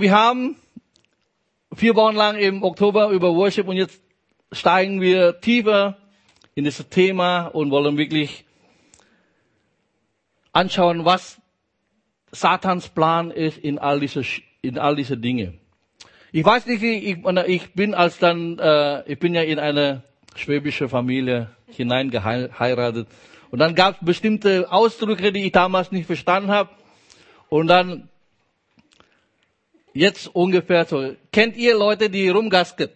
Wir haben vier Wochen lang im Oktober über Worship und jetzt steigen wir tiefer in dieses Thema und wollen wirklich anschauen, was Satans Plan ist in all diese, in all diese Dinge. Ich weiß nicht, ich, ich bin als dann, äh, ich bin ja in eine schwäbische Familie hineingeheiratet. Und dann gab es bestimmte Ausdrücke, die ich damals nicht verstanden habe. Und dann jetzt ungefähr so. Kennt ihr Leute, die rumgasket?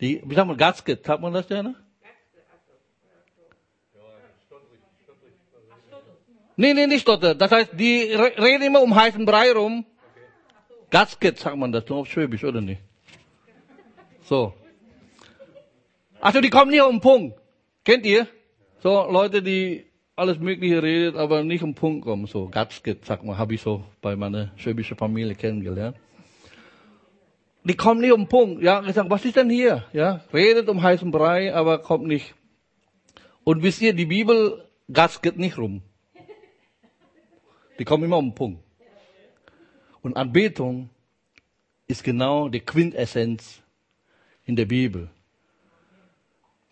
Die, wie sagt man, gasket? Hat man das ja, ne? Nee, nee, nicht Stotter. Das heißt, die reden immer um heißen Brei rum. Gasket sagt man das, auf Schwäbisch, oder nicht? So. Also die kommen nicht um den Punkt. Kennt ihr? So Leute, die alles Mögliche redet, aber nicht um Punkt kommen. So Gasket, sagt man, habe ich so bei meiner schwäbischen Familie kennengelernt. Die kommen nicht um Punkt. Ja, ich sage, was ist denn hier? Ja, redet um heißen Brei, aber kommt nicht. Und wisst ihr, die Bibel gasket nicht rum. Die kommen immer um Punkt. Und Anbetung ist genau die Quintessenz in der Bibel.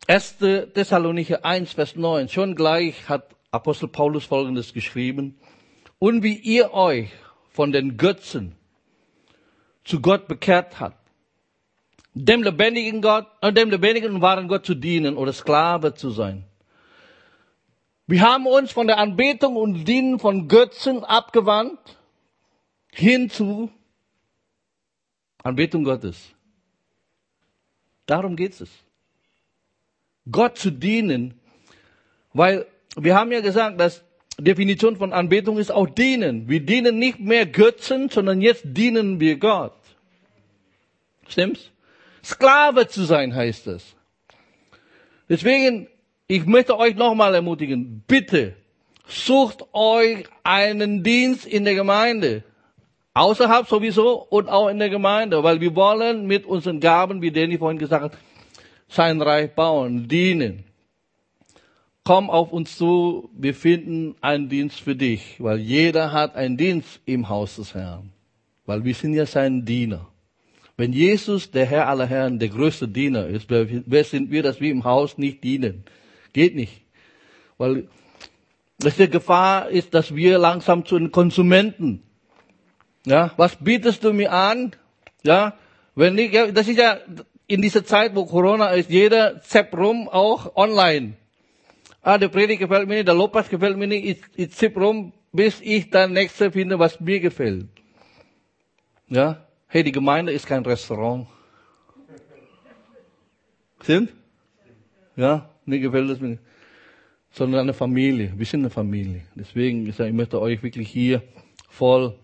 1. Thessalonicher 1, Vers 9. Schon gleich hat Apostel Paulus Folgendes geschrieben. Und wie ihr euch von den Götzen zu Gott bekehrt habt, dem lebendigen Gott, äh, dem lebendigen und wahren Gott zu dienen oder Sklave zu sein. Wir haben uns von der Anbetung und Dienen von Götzen abgewandt hin zu Anbetung Gottes. Darum geht es. Gott zu dienen, weil wir haben ja gesagt, dass Definition von Anbetung ist auch dienen. Wir dienen nicht mehr Götzen, sondern jetzt dienen wir Gott. Stimmt's? Sklave zu sein heißt es. Deswegen ich möchte euch nochmal ermutigen, bitte sucht euch einen Dienst in der Gemeinde. Außerhalb sowieso und auch in der Gemeinde, weil wir wollen mit unseren Gaben, wie Danny vorhin gesagt hat, sein Reich bauen, dienen. Komm auf uns zu, wir finden einen Dienst für dich, weil jeder hat einen Dienst im Haus des Herrn, weil wir sind ja sein Diener. Wenn Jesus, der Herr aller Herren, der größte Diener ist, wer sind wir, dass wir im Haus nicht dienen? Geht nicht. Weil die Gefahr ist, dass wir langsam zu den Konsumenten. Ja, was bietest du mir an? Ja, wenn ich, ja, das ist ja in dieser Zeit, wo Corona ist, jeder zappt rum, auch online. Ah, der Predigt gefällt mir nicht, der Lobpreis gefällt mir nicht, ich, ich zipp rum, bis ich dann nächste finde, was mir gefällt. Ja, hey, die Gemeinde ist kein Restaurant. Stimmt? Ja, mir gefällt das nicht. Sondern eine Familie. Wir sind eine Familie. Deswegen, ich, sage, ich möchte euch wirklich hier voll,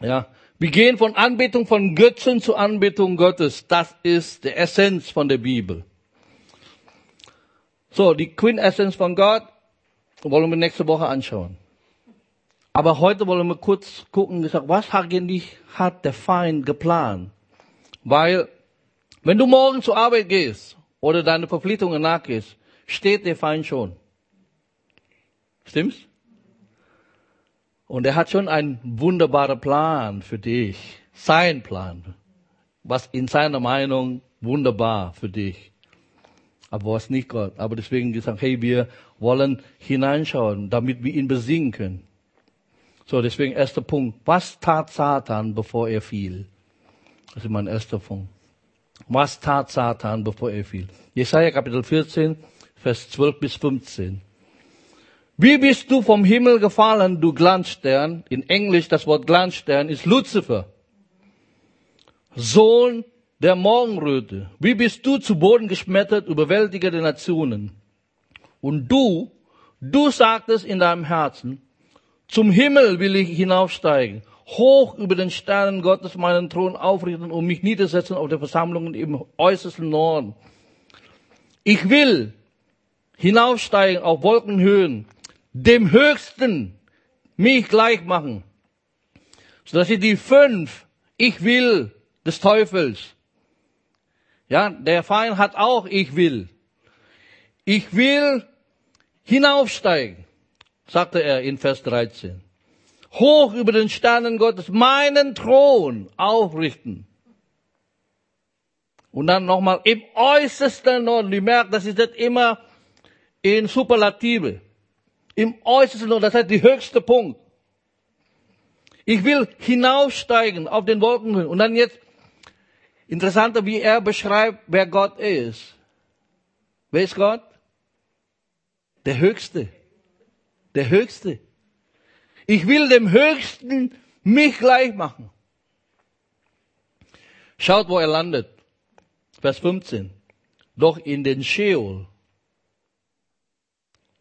ja. Wir gehen von Anbetung von Götzen zu Anbetung Gottes. Das ist die Essenz von der Bibel. So, die Quintessenz von Gott wollen wir nächste Woche anschauen. Aber heute wollen wir kurz gucken, was eigentlich hat der Feind geplant? Weil, wenn du morgen zur Arbeit gehst oder deine Verpflichtungen nachgehst, steht der Feind schon. Stimmt's? Und er hat schon einen wunderbaren Plan für dich. Sein Plan. Was in seiner Meinung wunderbar für dich. Aber was nicht Gott. Aber deswegen gesagt, hey, wir wollen hineinschauen, damit wir ihn besingen können. So, deswegen erster Punkt. Was tat Satan, bevor er fiel? Das ist mein erster Punkt. Was tat Satan, bevor er fiel? Jesaja Kapitel 14, Vers 12 bis 15. Wie bist du vom Himmel gefallen, du Glanzstern? In Englisch das Wort Glanzstern ist Lucifer. Sohn der Morgenröte. Wie bist du zu Boden geschmettert, Überwältiger der Nationen? Und du, du sagtest in deinem Herzen, zum Himmel will ich hinaufsteigen, hoch über den Sternen Gottes meinen Thron aufrichten und mich niedersetzen auf der Versammlungen im äußersten Norden. Ich will hinaufsteigen auf Wolkenhöhen, dem Höchsten mich gleich machen. So dass ich die fünf, ich will des Teufels. Ja, der Feind hat auch, ich will. Ich will hinaufsteigen, sagte er in Vers 13. hoch über den Sternen Gottes meinen Thron aufrichten. Und dann nochmal im äußersten Norden. Du merkst, das ist nicht immer in Superlative. Im äußersten Norden, das heißt der höchste Punkt. Ich will hinaufsteigen auf den Wolken. Und dann jetzt, interessanter, wie er beschreibt, wer Gott ist. Wer ist Gott? Der Höchste. Der Höchste. Ich will dem Höchsten mich gleich machen. Schaut, wo er landet. Vers 15. Doch in den Sheol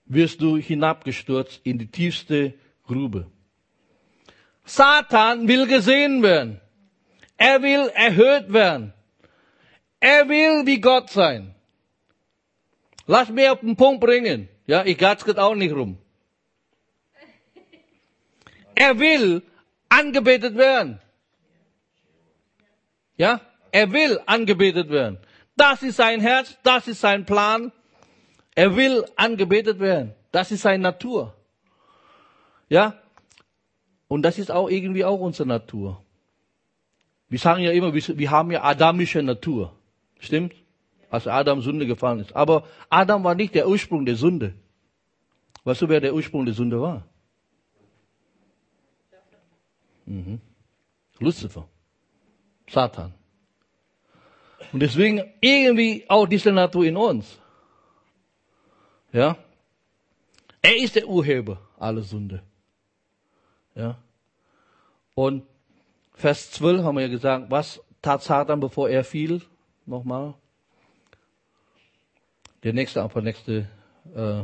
wirst du hinabgestürzt in die tiefste Grube. Satan will gesehen werden. Er will erhöht werden. Er will wie Gott sein. Lass mich auf den Punkt bringen. Ja, ich gatzke auch nicht rum. Er will angebetet werden. Ja, er will angebetet werden. Das ist sein Herz, das ist sein Plan. Er will angebetet werden. Das ist seine Natur. Ja, und das ist auch irgendwie auch unsere Natur. Wir sagen ja immer, wir haben ja adamische Natur. Stimmt? Als Adam Sünde gefallen ist. Aber Adam war nicht der Ursprung der Sünde. Weißt du, wer der Ursprung der Sünde war? Mhm. Lucifer. Satan. Und deswegen irgendwie auch diese Natur in uns. Ja? Er ist der Urheber aller Sünde. Ja. Und Vers 12 haben wir ja gesagt, was tat Satan, bevor er fiel? Nochmal. Der nächste, einfach nächste. Äh.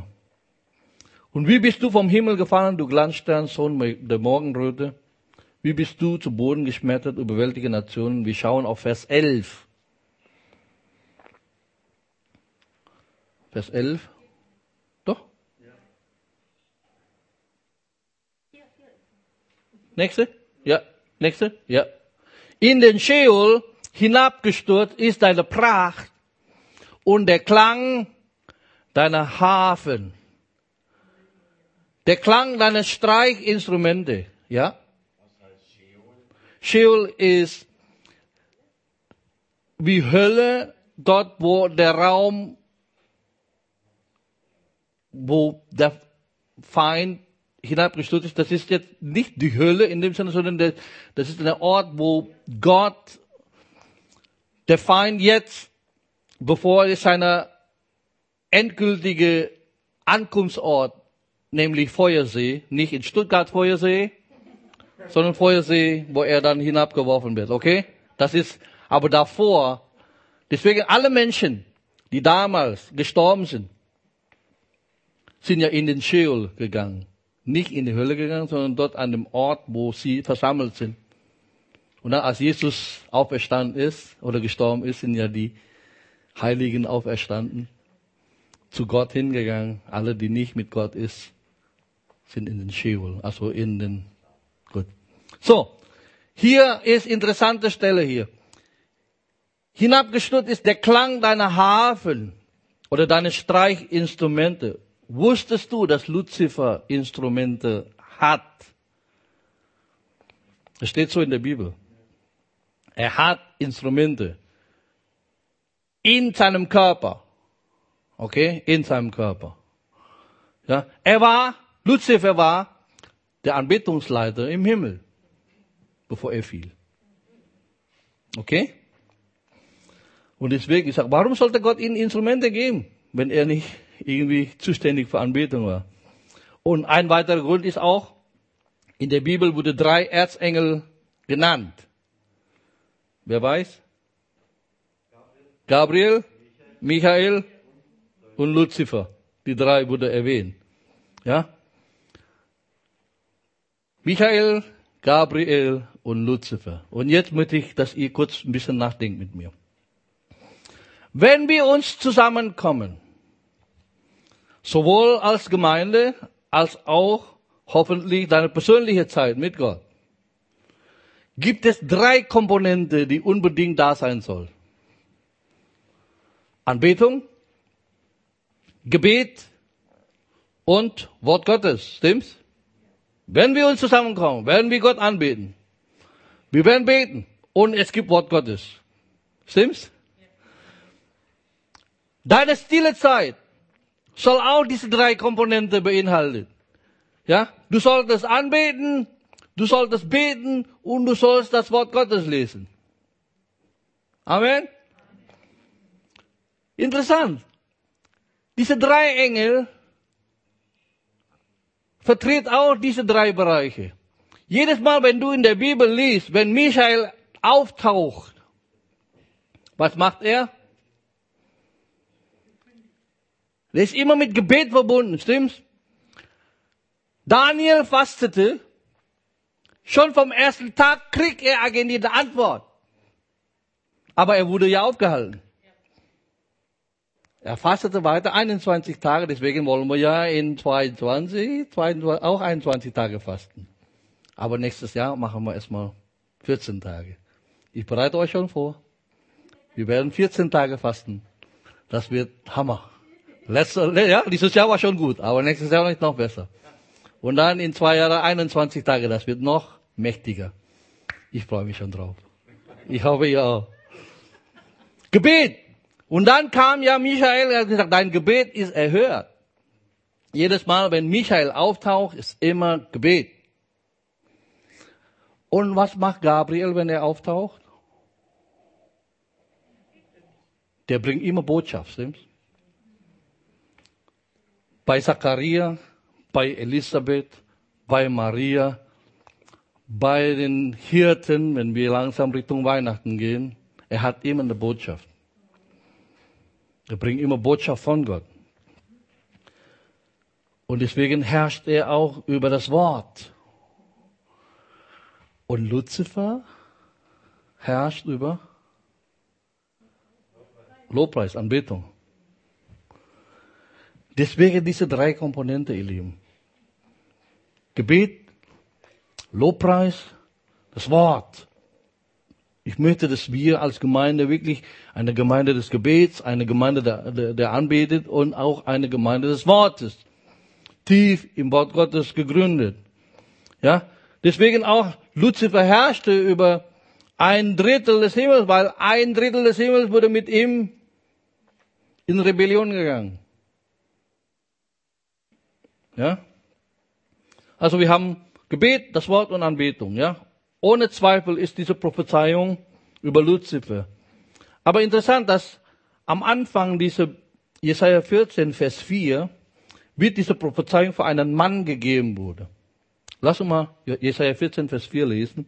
Und wie bist du vom Himmel gefallen, du Glanzstern, Sohn der Morgenröte? Wie bist du zu Boden geschmettert, überwältige Nationen? Wir schauen auf Vers 11. Vers 11. Nächste? Ja. Nächste? Ja. In den Sheol hinabgestürzt ist deine Pracht und der Klang deiner Hafen. Der Klang deiner Streichinstrumente. Ja? Sheol ist wie Hölle, dort wo der Raum, wo der Feind hinabgestürzt ist, das ist jetzt nicht die Hölle in dem Sinne, sondern das ist der Ort, wo Gott, der Feind jetzt, bevor er seiner endgültige Ankunftsort, nämlich Feuersee, nicht in Stuttgart Feuersee, sondern Feuersee, wo er dann hinabgeworfen wird, okay? Das ist, aber davor, deswegen alle Menschen, die damals gestorben sind, sind ja in den Sheol gegangen nicht in die Hölle gegangen, sondern dort an dem Ort, wo sie versammelt sind. Und dann, als Jesus auferstanden ist oder gestorben ist, sind ja die Heiligen auferstanden, zu Gott hingegangen. Alle, die nicht mit Gott ist, sind in den Sheol, also in den, gut. So. Hier ist interessante Stelle hier. Hinabgestürzt ist der Klang deiner Hafen oder deine Streichinstrumente. Wusstest du, dass Luzifer Instrumente hat? Es steht so in der Bibel. Er hat Instrumente in seinem Körper. Okay? In seinem Körper. Ja? Er war, Luzifer war der Anbetungsleiter im Himmel, bevor er fiel. Okay? Und deswegen, ich sage, warum sollte Gott ihnen Instrumente geben, wenn er nicht irgendwie zuständig für Anbetung war. Und ein weiterer Grund ist auch, in der Bibel wurde drei Erzengel genannt. Wer weiß? Gabriel, Michael und Luzifer. Die drei wurde erwähnt. Ja? Michael, Gabriel und Luzifer. Und jetzt möchte ich, dass ihr kurz ein bisschen nachdenkt mit mir. Wenn wir uns zusammenkommen, Sowohl als Gemeinde als auch hoffentlich deine persönliche Zeit mit Gott. Gibt es drei Komponenten, die unbedingt da sein soll. Anbetung, Gebet und Wort Gottes, stimmt's? Wenn wir uns zusammenkommen, werden wir Gott anbeten. Wir werden beten und es gibt Wort Gottes. Stimmt's? Deine stille Zeit soll auch diese drei Komponenten beinhalten. Ja? Du solltest anbeten, du solltest beten und du sollst das Wort Gottes lesen. Amen. Interessant. Diese drei Engel vertritt auch diese drei Bereiche. Jedes Mal, wenn du in der Bibel liest, wenn Michael auftaucht, was macht er? Er ist immer mit Gebet verbunden, stimmt's? Daniel fastete. Schon vom ersten Tag kriegt er eine Antwort. Aber er wurde ja aufgehalten. Er fastete weiter 21 Tage, deswegen wollen wir ja in 22, 22 auch 21 Tage fasten. Aber nächstes Jahr machen wir erstmal 14 Tage. Ich bereite euch schon vor. Wir werden 14 Tage fasten. Das wird Hammer. Letztes, ja, dieses Jahr war schon gut, aber nächstes Jahr ist noch besser. Und dann in zwei Jahren 21 Tage, das wird noch mächtiger. Ich freue mich schon drauf. Ich hoffe, ihr auch. Gebet. Und dann kam ja Michael, er hat gesagt, dein Gebet ist erhört. Jedes Mal, wenn Michael auftaucht, ist immer Gebet. Und was macht Gabriel, wenn er auftaucht? Der bringt immer Botschaft, stimmt's? Bei Zachariah, bei Elisabeth, bei Maria, bei den Hirten, wenn wir langsam Richtung Weihnachten gehen, er hat immer eine Botschaft. Er bringt immer Botschaft von Gott. Und deswegen herrscht er auch über das Wort. Und Luzifer herrscht über Lobpreis, Anbetung. Deswegen diese drei Komponenten, ihr Lieben. Gebet, Lobpreis, das Wort. Ich möchte, dass wir als Gemeinde wirklich eine Gemeinde des Gebets, eine Gemeinde der, der, der anbetet und auch eine Gemeinde des Wortes. Tief im Wort Gottes gegründet. Ja? Deswegen auch Luzifer herrschte über ein Drittel des Himmels, weil ein Drittel des Himmels wurde mit ihm in Rebellion gegangen. Ja? Also wir haben Gebet, das Wort und Anbetung, ja? Ohne Zweifel ist diese Prophezeiung über Luzifer. Aber interessant, dass am Anfang dieser Jesaja 14, Vers 4, wird diese Prophezeiung für einen Mann gegeben wurde. Lass uns mal Jesaja 14, Vers 4 lesen.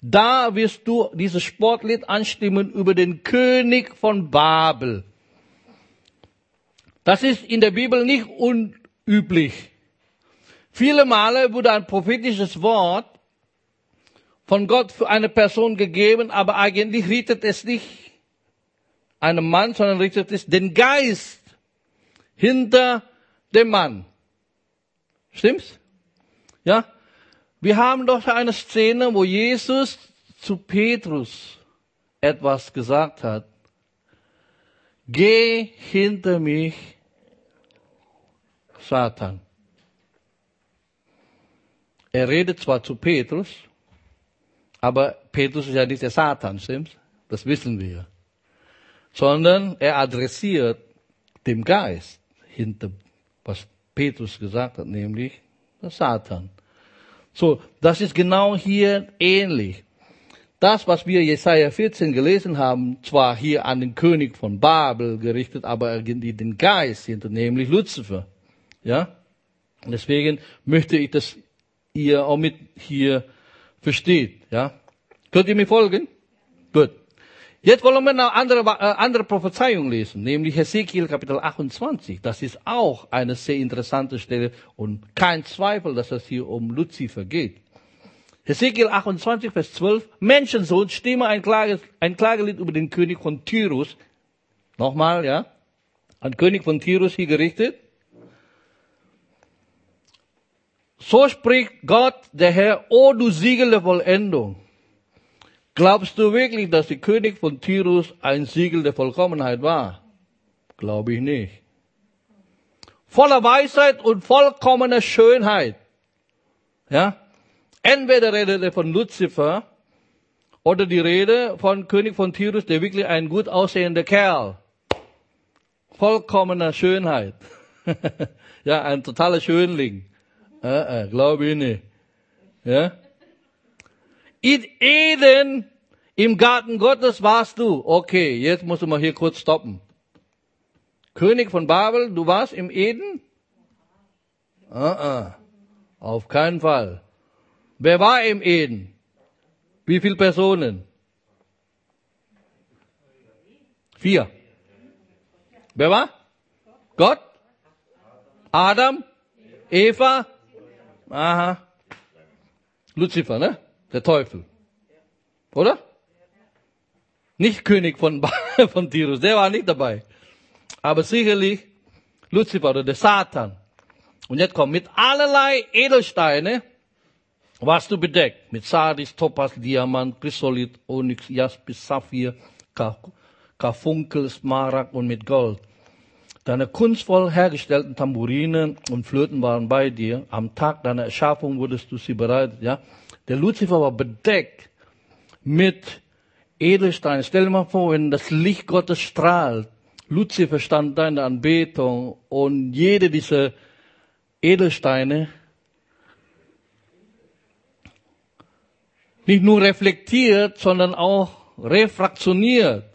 Da wirst du dieses Sportlied anstimmen über den König von Babel. Das ist in der Bibel nicht unüblich. Viele Male wurde ein prophetisches Wort von Gott für eine Person gegeben, aber eigentlich richtet es nicht einem Mann, sondern richtet es den Geist hinter dem Mann. Stimmt's? Ja? Wir haben doch eine Szene, wo Jesus zu Petrus etwas gesagt hat. Geh hinter mich, Satan. Er redet zwar zu Petrus, aber Petrus ist ja nicht der Satan, stimmt's? Das wissen wir. Sondern er adressiert dem Geist hinter, was Petrus gesagt hat, nämlich der Satan. So, das ist genau hier ähnlich. Das, was wir Jesaja 14 gelesen haben, zwar hier an den König von Babel gerichtet, aber irgendwie den Geist hinter, nämlich Luzifer. Ja? Deswegen möchte ich das ihr auch mit hier versteht. Ja? Könnt ihr mir folgen? Gut. Jetzt wollen wir eine andere, äh, andere Prophezeiung lesen, nämlich Hesekiel Kapitel 28. Das ist auch eine sehr interessante Stelle und kein Zweifel, dass es hier um Luzifer geht. Hesekiel 28, Vers 12. Menschensohn, stimme ein, Klage, ein Klagelied über den König von Tyrus. Nochmal, ja. Ein König von Tyrus hier gerichtet. So spricht Gott, der Herr, o du Siegel der Vollendung. Glaubst du wirklich, dass der König von Tyrus ein Siegel der Vollkommenheit war? Glaube ich nicht. Voller Weisheit und vollkommener Schönheit. Ja? Entweder redet er von Luzifer oder die Rede von König von Tyrus, der wirklich ein gut aussehender Kerl. Vollkommener Schönheit. ja, ein totaler Schönling. Äh, äh, Glaube ich nicht. Ja? In Eden, im Garten Gottes warst du. Okay, jetzt musst du mal hier kurz stoppen. König von Babel, du warst im Eden? Uh -uh. Auf keinen Fall. Wer war im Eden? Wie viele Personen? Vier. Wer war? Gott? Adam? Eva? Aha. Luzifer, ne? Der Teufel. Oder? Nicht König von, von Tirus, der war nicht dabei. Aber sicherlich Luzifer oder der Satan. Und jetzt kommt mit allerlei Edelsteine warst du bedeckt. Mit Sardis, Topaz, Diamant, Chrysolith, Onyx, Jaspis, Saphir, Karfunkel, Smaragd und mit Gold. Deine kunstvoll hergestellten Tamburinen und Flöten waren bei dir. Am Tag deiner Erschaffung wurdest du sie bereitet, ja. Der Luzifer war bedeckt mit Edelsteinen. Stell dir mal vor, wenn das Licht Gottes strahlt. Luzifer stand da in der Anbetung und jede dieser Edelsteine nicht nur reflektiert, sondern auch refraktioniert.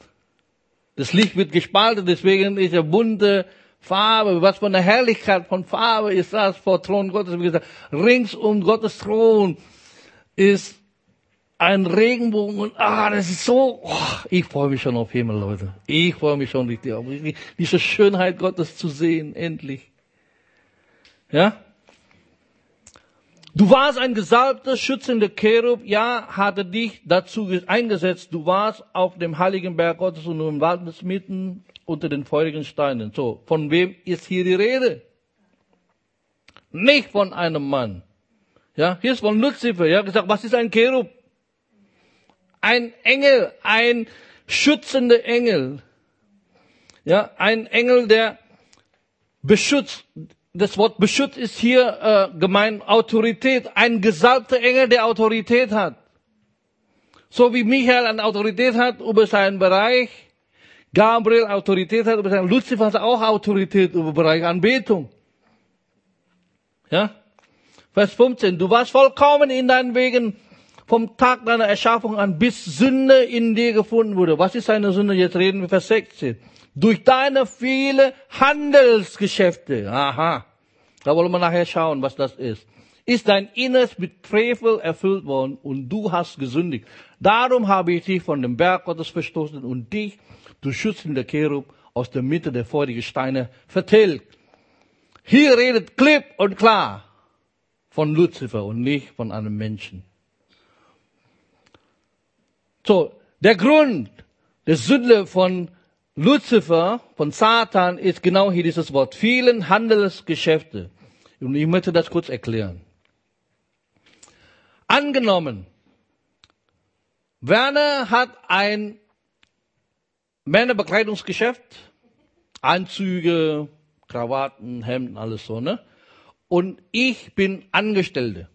Das Licht wird gespalten, deswegen ist er bunte Farbe. Was für eine Herrlichkeit von Farbe ist das vor Thron Gottes? Wie gesagt, rings um Gottes Thron ist ein Regenbogen und ah, das ist so, oh, ich freue mich schon auf Himmel, Leute. Ich freue mich schon richtig auf diese Schönheit Gottes zu sehen, endlich. Ja? Du warst ein gesalbter, schützender Cherub, ja, hatte dich dazu eingesetzt. Du warst auf dem heiligen Berg Gottes und im Wald mitten unter den feurigen Steinen. So, von wem ist hier die Rede? Nicht von einem Mann. Ja, hier ist von Luzifer. Ja, gesagt, was ist ein Cherub? Ein Engel, ein schützender Engel. Ja, ein Engel, der beschützt, das Wort beschützt ist hier äh, gemeint Autorität, ein gesalbter Engel, der Autorität hat. So wie Michael eine Autorität hat über seinen Bereich, Gabriel Autorität hat über seinen, Lucifer hat auch Autorität über Bereich Anbetung. Ja? Vers 15, du warst vollkommen in deinen Wegen vom Tag deiner Erschaffung an, bis Sünde in dir gefunden wurde. Was ist eine Sünde? Jetzt reden wir Vers 16 durch deine viele Handelsgeschäfte. Aha. Da wollen wir nachher schauen, was das ist. Ist dein Inneres mit Frevel erfüllt worden und du hast gesündigt. Darum habe ich dich von dem Berg Gottes verstoßen und dich, du schützender Cherub, aus der Mitte der feurigen Steine vertilgt. Hier redet klipp und klar von Luzifer und nicht von einem Menschen. So, der Grund der Sünde von Luzifer von Satan ist genau hier dieses Wort. Vielen Handelsgeschäfte. Und ich möchte das kurz erklären. Angenommen, Werner hat ein Männerbekleidungsgeschäft, Anzüge, Krawatten, Hemden, alles so, ne? Und ich bin Angestellte.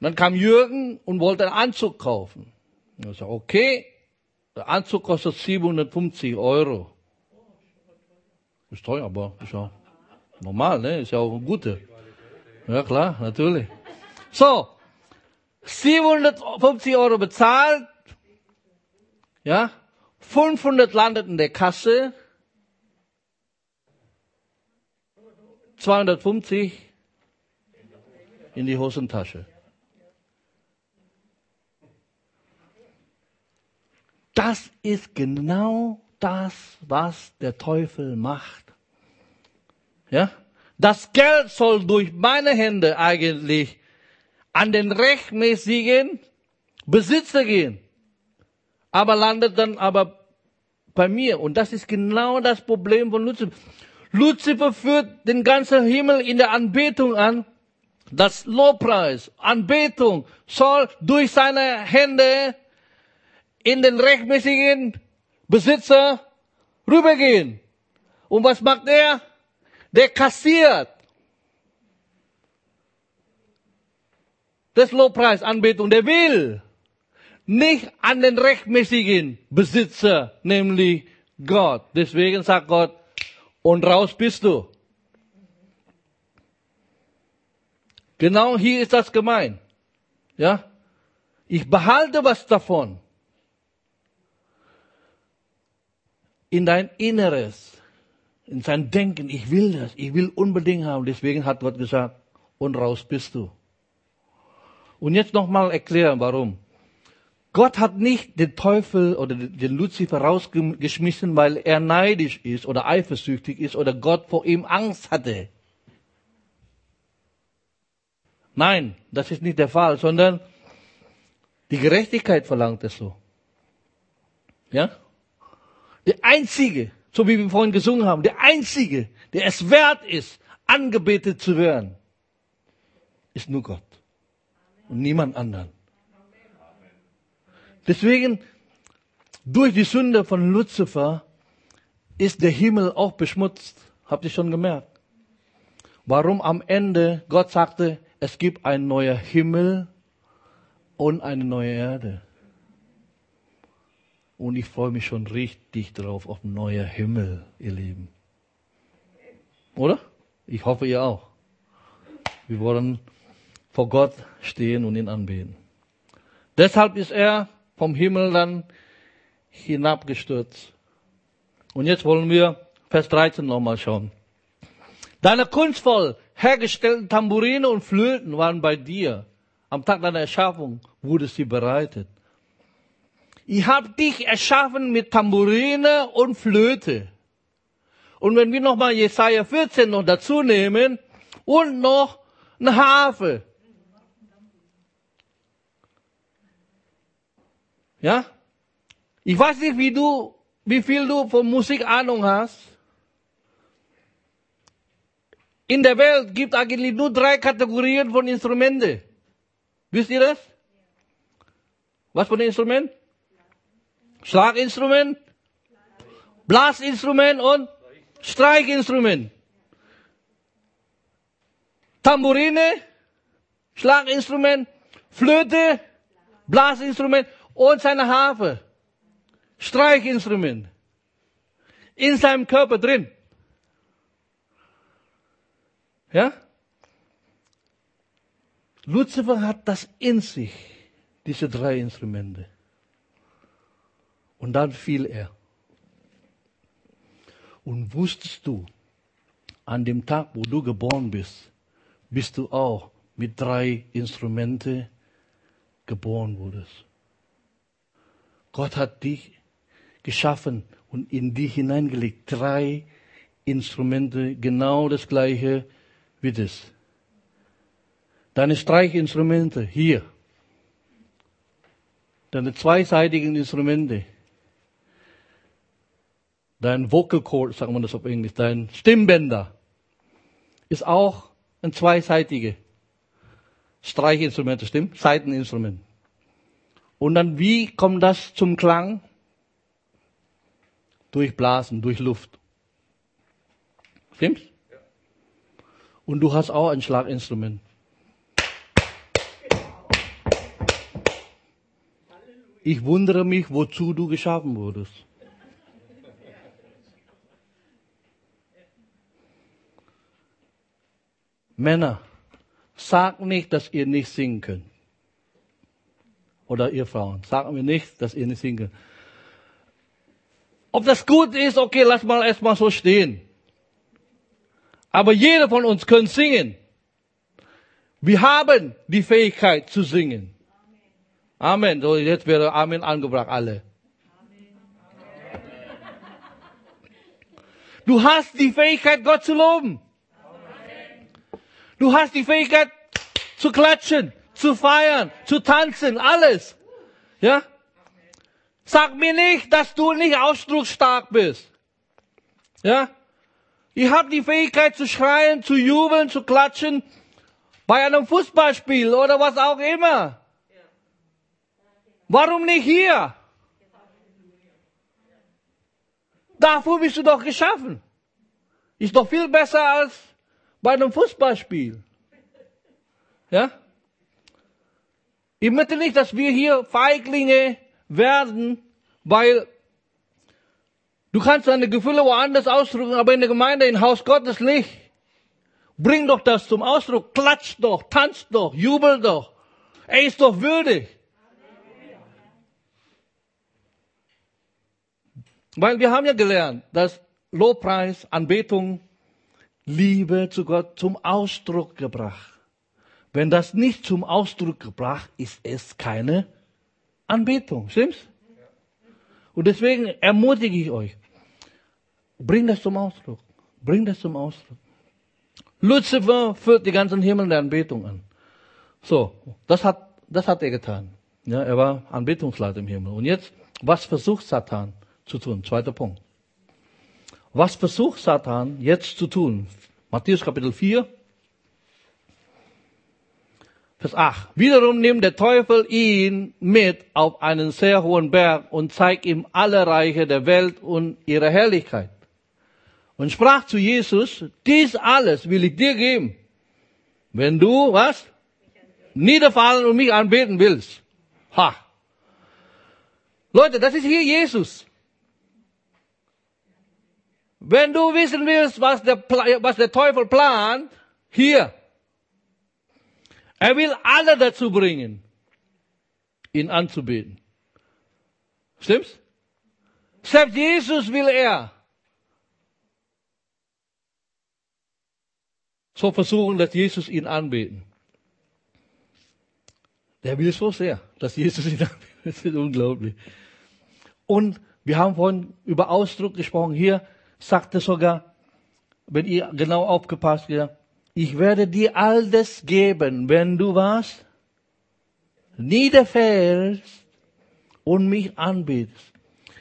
dann kam Jürgen und wollte einen Anzug kaufen. Ich sage, okay, der Anzug kostet 750 Euro. Ist teuer, aber ist ja normal, ne? Ist ja auch ein guter. Ja, klar, natürlich. So. 750 Euro bezahlt. Ja. 500 landet in der Kasse. 250 in die Hosentasche. Das ist genau das, was der Teufel macht. Ja? Das Geld soll durch meine Hände eigentlich an den rechtmäßigen Besitzer gehen. Aber landet dann aber bei mir. Und das ist genau das Problem von Luzifer. Luzifer führt den ganzen Himmel in der Anbetung an. Das Lobpreis, Anbetung soll durch seine Hände in den rechtmäßigen Besitzer rübergehen. Und was macht er? Der kassiert. des Lobpreis, Anbetung, der will nicht an den rechtmäßigen Besitzer, nämlich Gott. Deswegen sagt Gott, und raus bist du. Genau hier ist das gemeint. Ja? Ich behalte was davon. In dein Inneres, in sein Denken, ich will das, ich will unbedingt haben. Deswegen hat Gott gesagt, und raus bist du. Und jetzt nochmal erklären, warum. Gott hat nicht den Teufel oder den Luzifer rausgeschmissen, weil er neidisch ist oder eifersüchtig ist oder Gott vor ihm Angst hatte. Nein, das ist nicht der Fall, sondern die Gerechtigkeit verlangt es so. Ja? Der Einzige, so wie wir vorhin gesungen haben, der Einzige, der es wert ist, angebetet zu werden, ist nur Gott und niemand anderen. Deswegen, durch die Sünde von Luzifer ist der Himmel auch beschmutzt. Habt ihr schon gemerkt? Warum am Ende Gott sagte, es gibt ein neuer Himmel und eine neue Erde. Und ich freue mich schon richtig drauf auf ein neuer Himmel, ihr Lieben. Oder? Ich hoffe, ihr auch. Wir wollen vor Gott stehen und ihn anbeten. Deshalb ist er vom Himmel dann hinabgestürzt. Und jetzt wollen wir Vers 13 nochmal schauen. Deine kunstvoll hergestellten Tamburine und Flöten waren bei dir. Am Tag deiner Erschaffung wurde sie bereitet. Ich habe dich erschaffen mit Tamburine und Flöte. Und wenn wir nochmal Jesaja 14 noch dazu nehmen und noch eine Harfe, Ja? Ich weiß nicht, wie du, wie viel du von Musik Ahnung hast. In der Welt gibt eigentlich nur drei Kategorien von Instrumenten. Wisst ihr das? Was für ein Instrument? Schlaginstrument, Blasinstrument und Streichinstrument. Tamburine, Schlaginstrument, Flöte, Blasinstrument und seine Harfe. Streichinstrument. In seinem Körper drin. Ja? Lucifer hat das in sich, diese drei Instrumente. Und dann fiel er. Und wusstest du, an dem Tag, wo du geboren bist, bist du auch mit drei Instrumente geboren wurdest. Gott hat dich geschaffen und in dich hineingelegt. Drei Instrumente, genau das gleiche wie das. Deine Streichinstrumente hier. Deine zweiseitigen Instrumente. Dein Vocal Cord, sagen wir das auf Englisch, dein Stimmbänder ist auch ein zweiseitige Streichinstrument, stimmt? Seiteninstrument. Und dann, wie kommt das zum Klang? Durch Blasen, durch Luft. Stimmt's? Und du hast auch ein Schlaginstrument. Ich wundere mich, wozu du geschaffen wurdest. Männer, sag nicht, dass ihr nicht singen könnt oder ihr Frauen. Sagen wir nicht, dass ihr nicht singen könnt. Ob das gut ist, okay, lass mal erstmal so stehen. Aber jeder von uns kann singen. Wir haben die Fähigkeit zu singen. Amen. So, jetzt wäre Amen angebracht, alle. Du hast die Fähigkeit, Gott zu loben. Du hast die Fähigkeit zu klatschen zu feiern, zu tanzen, alles. Ja? Sag mir nicht, dass du nicht ausdrucksstark bist. Ja? Ich habe die Fähigkeit zu schreien, zu jubeln, zu klatschen bei einem Fußballspiel oder was auch immer. Warum nicht hier? Dafür bist du doch geschaffen. Ist doch viel besser als bei einem Fußballspiel. Ja? Ich möchte nicht, dass wir hier Feiglinge werden, weil du kannst deine Gefühle woanders ausdrücken, aber in der Gemeinde, im Haus Gottes nicht. Bring doch das zum Ausdruck, klatsch doch, tanz doch, jubel doch. Er ist doch würdig. Weil wir haben ja gelernt, dass Lobpreis, Anbetung, Liebe zu Gott zum Ausdruck gebracht. Wenn das nicht zum Ausdruck gebracht ist, es keine Anbetung. Stimmt's? Und deswegen ermutige ich euch, bring das zum Ausdruck. Bring das zum Ausdruck. Lucifer führt die ganzen Himmel der Anbetung an. So, das hat, das hat er getan. Ja, er war Anbetungsleiter im Himmel. Und jetzt, was versucht Satan zu tun? Zweiter Punkt. Was versucht Satan jetzt zu tun? Matthäus Kapitel 4, Vers 8. Wiederum nimmt der Teufel ihn mit auf einen sehr hohen Berg und zeigt ihm alle Reiche der Welt und ihre Herrlichkeit. Und sprach zu Jesus, dies alles will ich dir geben, wenn du, was? Niederfallen und mich anbeten willst. Ha. Leute, das ist hier Jesus. Wenn du wissen willst, was der, was der Teufel plant, hier. Er will alle dazu bringen, ihn anzubeten. Stimmt's? Selbst Jesus will er. So versuchen, dass Jesus ihn anbeten. Der will so sehr, dass Jesus ihn anbetet. Das ist unglaublich. Und wir haben vorhin über Ausdruck gesprochen. Hier sagt er sogar, wenn ihr genau aufgepasst habt, ich werde dir all das geben, wenn du was niederfällst und mich anbetest.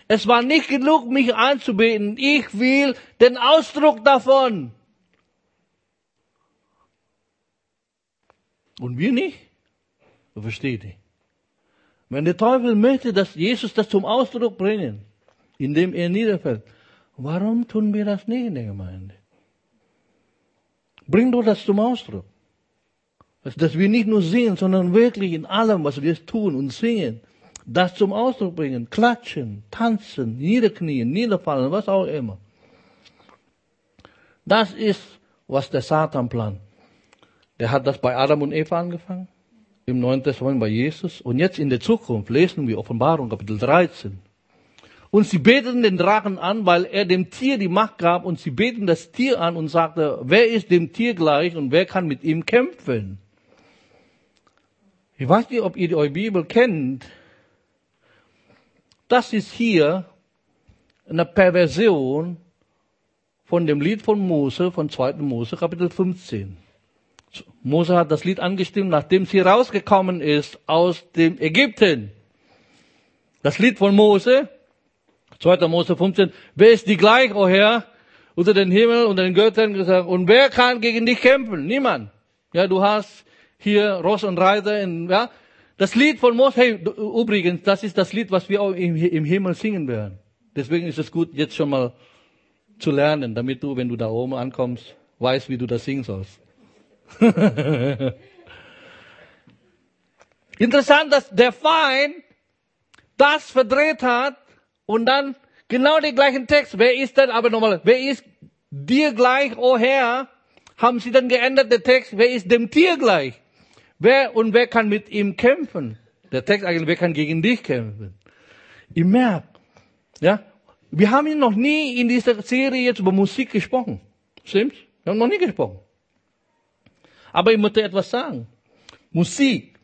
Es war nicht genug, mich anzubeten. Ich will den Ausdruck davon. Und wir nicht? Versteht ihr? Wenn der Teufel möchte, dass Jesus das zum Ausdruck bringen, indem er niederfällt, warum tun wir das nicht in der Gemeinde? Bring doch das zum Ausdruck. Dass wir nicht nur singen, sondern wirklich in allem, was wir tun und singen, das zum Ausdruck bringen. Klatschen, tanzen, niederknien, niederfallen, was auch immer. Das ist, was der Satan plant. Der hat das bei Adam und Eva angefangen, im Neuen Testament bei Jesus. Und jetzt in der Zukunft lesen wir Offenbarung Kapitel 13. Und sie beten den Drachen an, weil er dem Tier die Macht gab und sie beten das Tier an und sagte, wer ist dem Tier gleich und wer kann mit ihm kämpfen? Ich weiß nicht, ob ihr eure Bibel kennt. Das ist hier eine Perversion von dem Lied von Mose, von 2. Mose, Kapitel 15. Mose hat das Lied angestimmt, nachdem sie rausgekommen ist aus dem Ägypten. Das Lied von Mose, 2. Mose 15, wer ist die gleich, o oh Herr, unter den Himmel und den Göttern gesagt, und wer kann gegen dich kämpfen? Niemand. Ja, du hast hier Ross und Reiter, in, ja. Das Lied von Mose, hey, übrigens, das ist das Lied, was wir auch im, im Himmel singen werden. Deswegen ist es gut, jetzt schon mal zu lernen, damit du, wenn du da oben ankommst, weißt, wie du das singen sollst. Interessant, dass der Feind das verdreht hat und dann genau den gleichen Text. Wer ist denn aber nochmal, wer ist dir gleich, o oh Herr? Haben sie dann geändert, der Text, wer ist dem Tier gleich? Wer und wer kann mit ihm kämpfen? Der Text eigentlich, wer kann gegen dich kämpfen? Ihr merkt, ja, wir haben noch nie in dieser Serie jetzt über Musik gesprochen. Stimmt's? Wir haben noch nie gesprochen. Aber ich möchte etwas sagen. Musik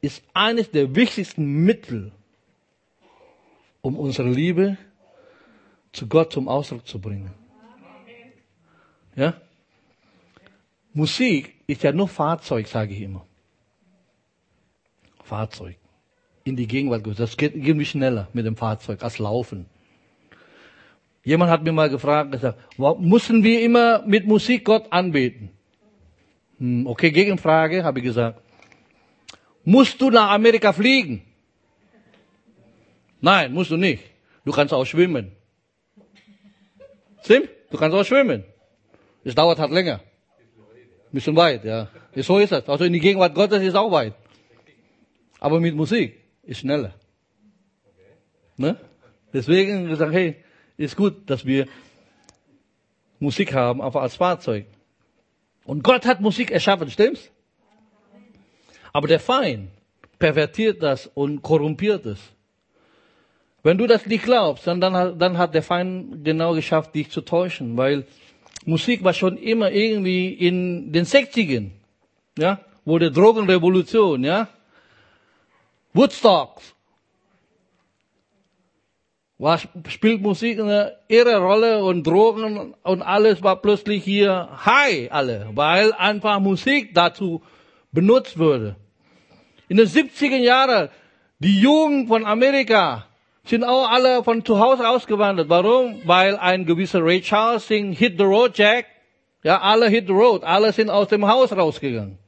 ist eines der wichtigsten Mittel, um unsere Liebe zu Gott zum Ausdruck zu bringen. Ja? Musik ist ja nur Fahrzeug, sage ich immer. Fahrzeug. In die Gegenwart Gottes. Das geht irgendwie schneller mit dem Fahrzeug als Laufen. Jemand hat mir mal gefragt, gesagt, müssen wir immer mit Musik Gott anbeten? Hm, okay, Gegenfrage, habe ich gesagt. Musst du nach Amerika fliegen? Nein, musst du nicht. Du kannst auch schwimmen. Stimmt? Du kannst auch schwimmen. Es dauert halt länger. Bisschen weit, ja. So ist es. Also in die Gegenwart Gottes ist auch weit. Aber mit Musik ist schneller. Ne? Deswegen gesagt, hey, ist gut, dass wir Musik haben, einfach als Fahrzeug. Und Gott hat Musik erschaffen, stimmt's? Aber der Feind pervertiert das und korrumpiert es. Wenn du das nicht glaubst, dann, dann, dann hat der Feind genau geschafft, dich zu täuschen, weil Musik war schon immer irgendwie in den 60ern, ja, wo der Drogenrevolution, ja, Woodstock, war, spielt Musik eine irre Rolle und Drogen und alles war plötzlich hier high, alle, weil einfach Musik dazu benutzt wurde. In den 70er Jahren, die Jugend von Amerika sind auch alle von zu Hause ausgewandert. Warum? Weil ein gewisser Ray Charles singt Hit the Road Jack. Ja, alle hit the road. Alle sind aus dem Haus rausgegangen.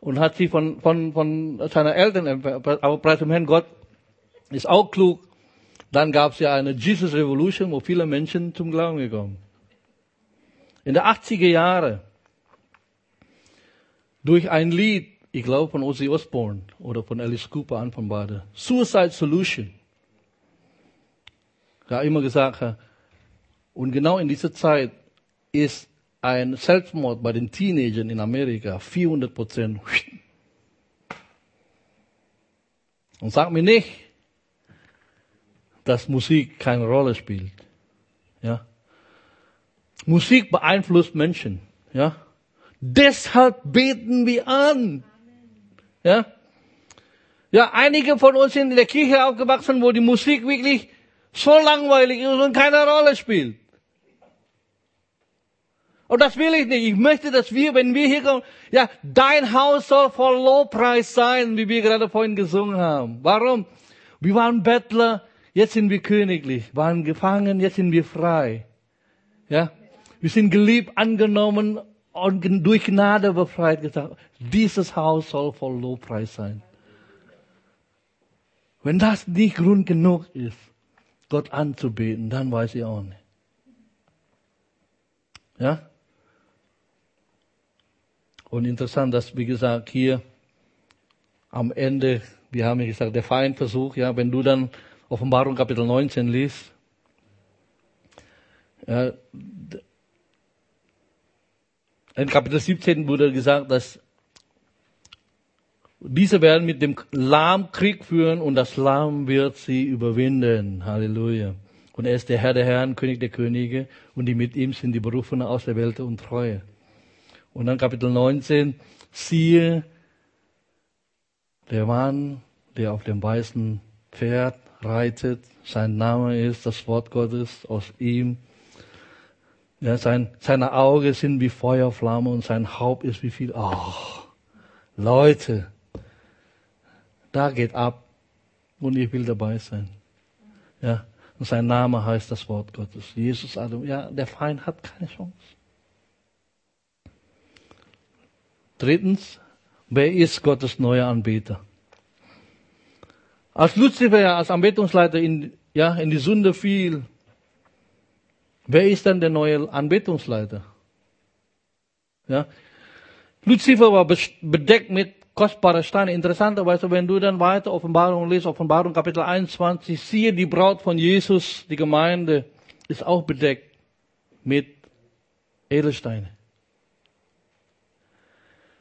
Und hat sie von, von, von seiner Eltern, aber preis dem Herrn Gott, ist auch klug, dann gab es ja eine Jesus Revolution, wo viele Menschen zum Glauben gekommen. In den 80er Jahren, durch ein Lied, ich glaube von Ozzy Osbourne oder von Alice Cooper an von beide, Suicide Solution. Da immer gesagt, und genau in dieser Zeit ist ein Selbstmord bei den Teenagern in Amerika 400 Prozent. Und sag mir nicht, dass Musik keine Rolle spielt. Ja. Musik beeinflusst Menschen. Ja. Deshalb beten wir an. Ja. Ja, einige von uns sind in der Kirche aufgewachsen, wo die Musik wirklich so langweilig ist und keine Rolle spielt. Und das will ich nicht. Ich möchte, dass wir, wenn wir hier kommen, ja, dein Haus soll voll Lobpreis sein, wie wir gerade vorhin gesungen haben. Warum? Wir waren Bettler, Jetzt sind wir königlich, waren gefangen, jetzt sind wir frei. Ja? Wir sind geliebt, angenommen und durch Gnade befreit gesagt. Dieses Haus soll voll Lobpreis sein. Wenn das nicht Grund genug ist, Gott anzubeten, dann weiß ich auch nicht. Ja? Und interessant, dass, wie gesagt, hier am Ende, wir haben ja gesagt, der Feindversuch, ja, wenn du dann Offenbarung Kapitel 19 liest, ja, in Kapitel 17 wurde gesagt, dass diese werden mit dem Lamm Krieg führen und das Lamm wird sie überwinden. Halleluja. Und er ist der Herr der Herren, König der Könige und die mit ihm sind die Berufenen aus der Welt und Treue. Und dann Kapitel 19, siehe, der Mann, der auf dem weißen Pferd reitet. Sein Name ist das Wort Gottes aus ihm. Ja, sein, seine Augen sind wie Feuerflamme und sein Haupt ist wie viel. Oh, Leute, da geht ab und ich will dabei sein. Ja, und sein Name heißt das Wort Gottes. Jesus Adam. Ja, der Feind hat keine Chance. Drittens, wer ist Gottes neuer Anbeter? Als Luzifer als Anbetungsleiter in, ja, in die Sünde fiel, wer ist dann der neue Anbetungsleiter? Ja. Luzifer war bedeckt mit kostbaren Steinen. Interessanterweise, wenn du dann weiter Offenbarung liest, Offenbarung Kapitel 21, siehe die Braut von Jesus, die Gemeinde, ist auch bedeckt mit Edelsteinen.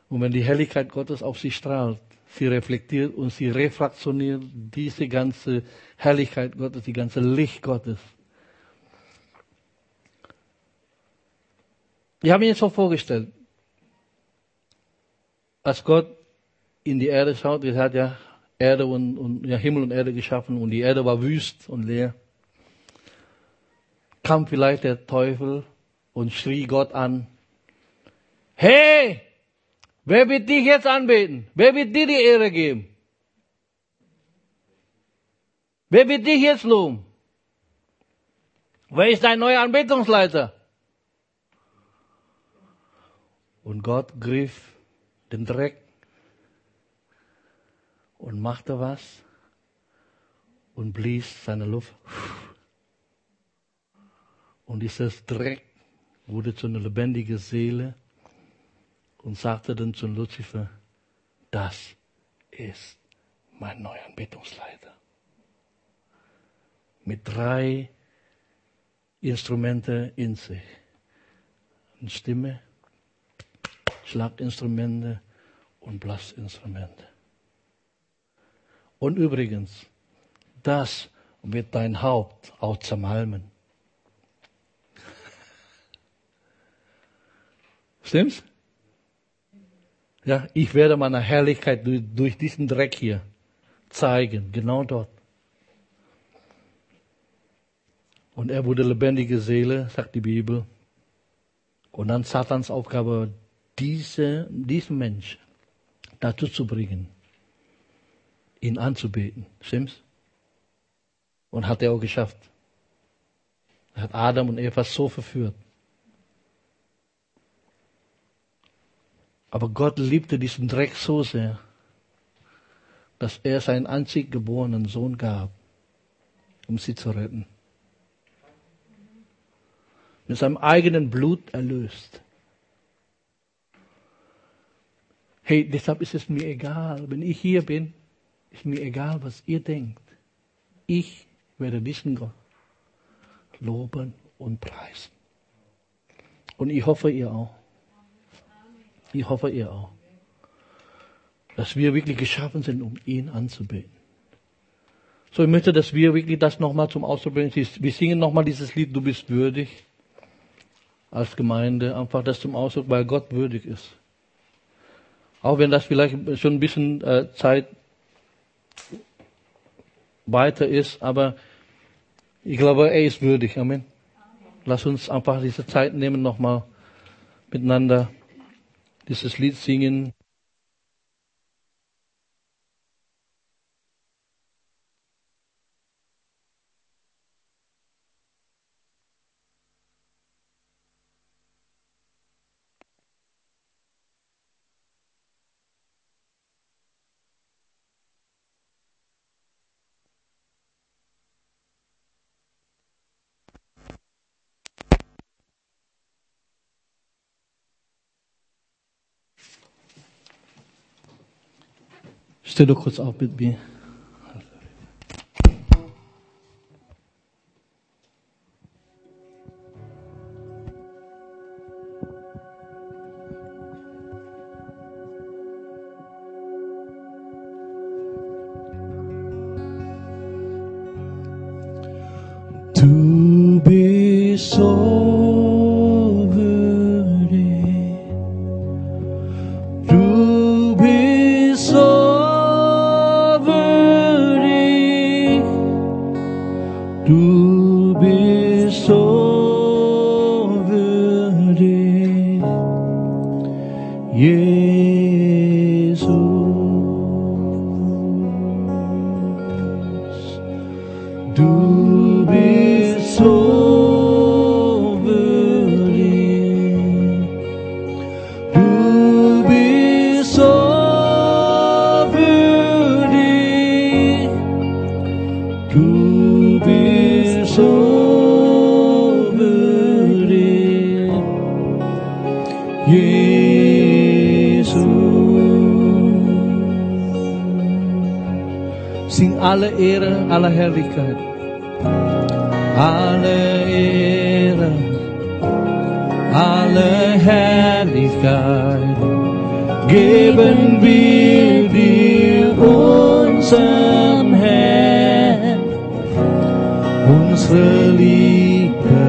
Und wenn die Helligkeit Gottes auf sie strahlt, Sie reflektiert und sie refraktioniert diese ganze Herrlichkeit Gottes, die ganze Licht Gottes. Ich habe mir jetzt so vorgestellt, als Gott in die Erde schaut, er hat ja Erde und, und ja, Himmel und Erde geschaffen und die Erde war wüst und leer. Kam vielleicht der Teufel und schrie Gott an, hey, Wer wird dich jetzt anbeten? Wer wird dir die Ehre geben? Wer wird dich jetzt loben? Wer ist dein neuer Anbetungsleiter? Und Gott griff den Dreck und machte was und blies seine Luft. Und dieses Dreck wurde zu einer lebendigen Seele und sagte dann zu Luzifer, das ist mein neuer Anbetungsleiter. Mit drei Instrumente in sich. Eine Stimme, Schlaginstrumente und Blasinstrumente. Und übrigens, das wird dein Haupt auch zermalmen. Stimmt's? Ja, ich werde meine Herrlichkeit durch, durch diesen Dreck hier zeigen, genau dort. Und er wurde lebendige Seele, sagt die Bibel. Und dann Satans Aufgabe, diese, diesen Menschen dazu zu bringen, ihn anzubeten. Stimmt's? Und hat er auch geschafft. Er hat Adam und Eva so verführt. Aber Gott liebte diesen Dreck so sehr, dass er seinen einzig geborenen Sohn gab, um sie zu retten. Mit seinem eigenen Blut erlöst. Hey, deshalb ist es mir egal, wenn ich hier bin, ist mir egal, was ihr denkt. Ich werde diesen Gott loben und preisen. Und ich hoffe, ihr auch. Ich hoffe, ihr auch. Dass wir wirklich geschaffen sind, um ihn anzubeten. So, ich möchte, dass wir wirklich das nochmal zum Ausdruck bringen. Wir singen nochmal dieses Lied, du bist würdig. Als Gemeinde. Einfach das zum Ausdruck, weil Gott würdig ist. Auch wenn das vielleicht schon ein bisschen äh, Zeit weiter ist, aber ich glaube, er ist würdig. Amen. Lass uns einfach diese Zeit nehmen, nochmal miteinander dieses Lied singen. Steh doch kurz auf alle Ehre, alle Herrlichkeit. Alle Ehre, alle Herrlichkeit geben wir dir unserem Herrn, unsere Liebe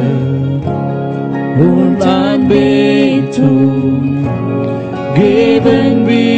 und Anbetung geben wir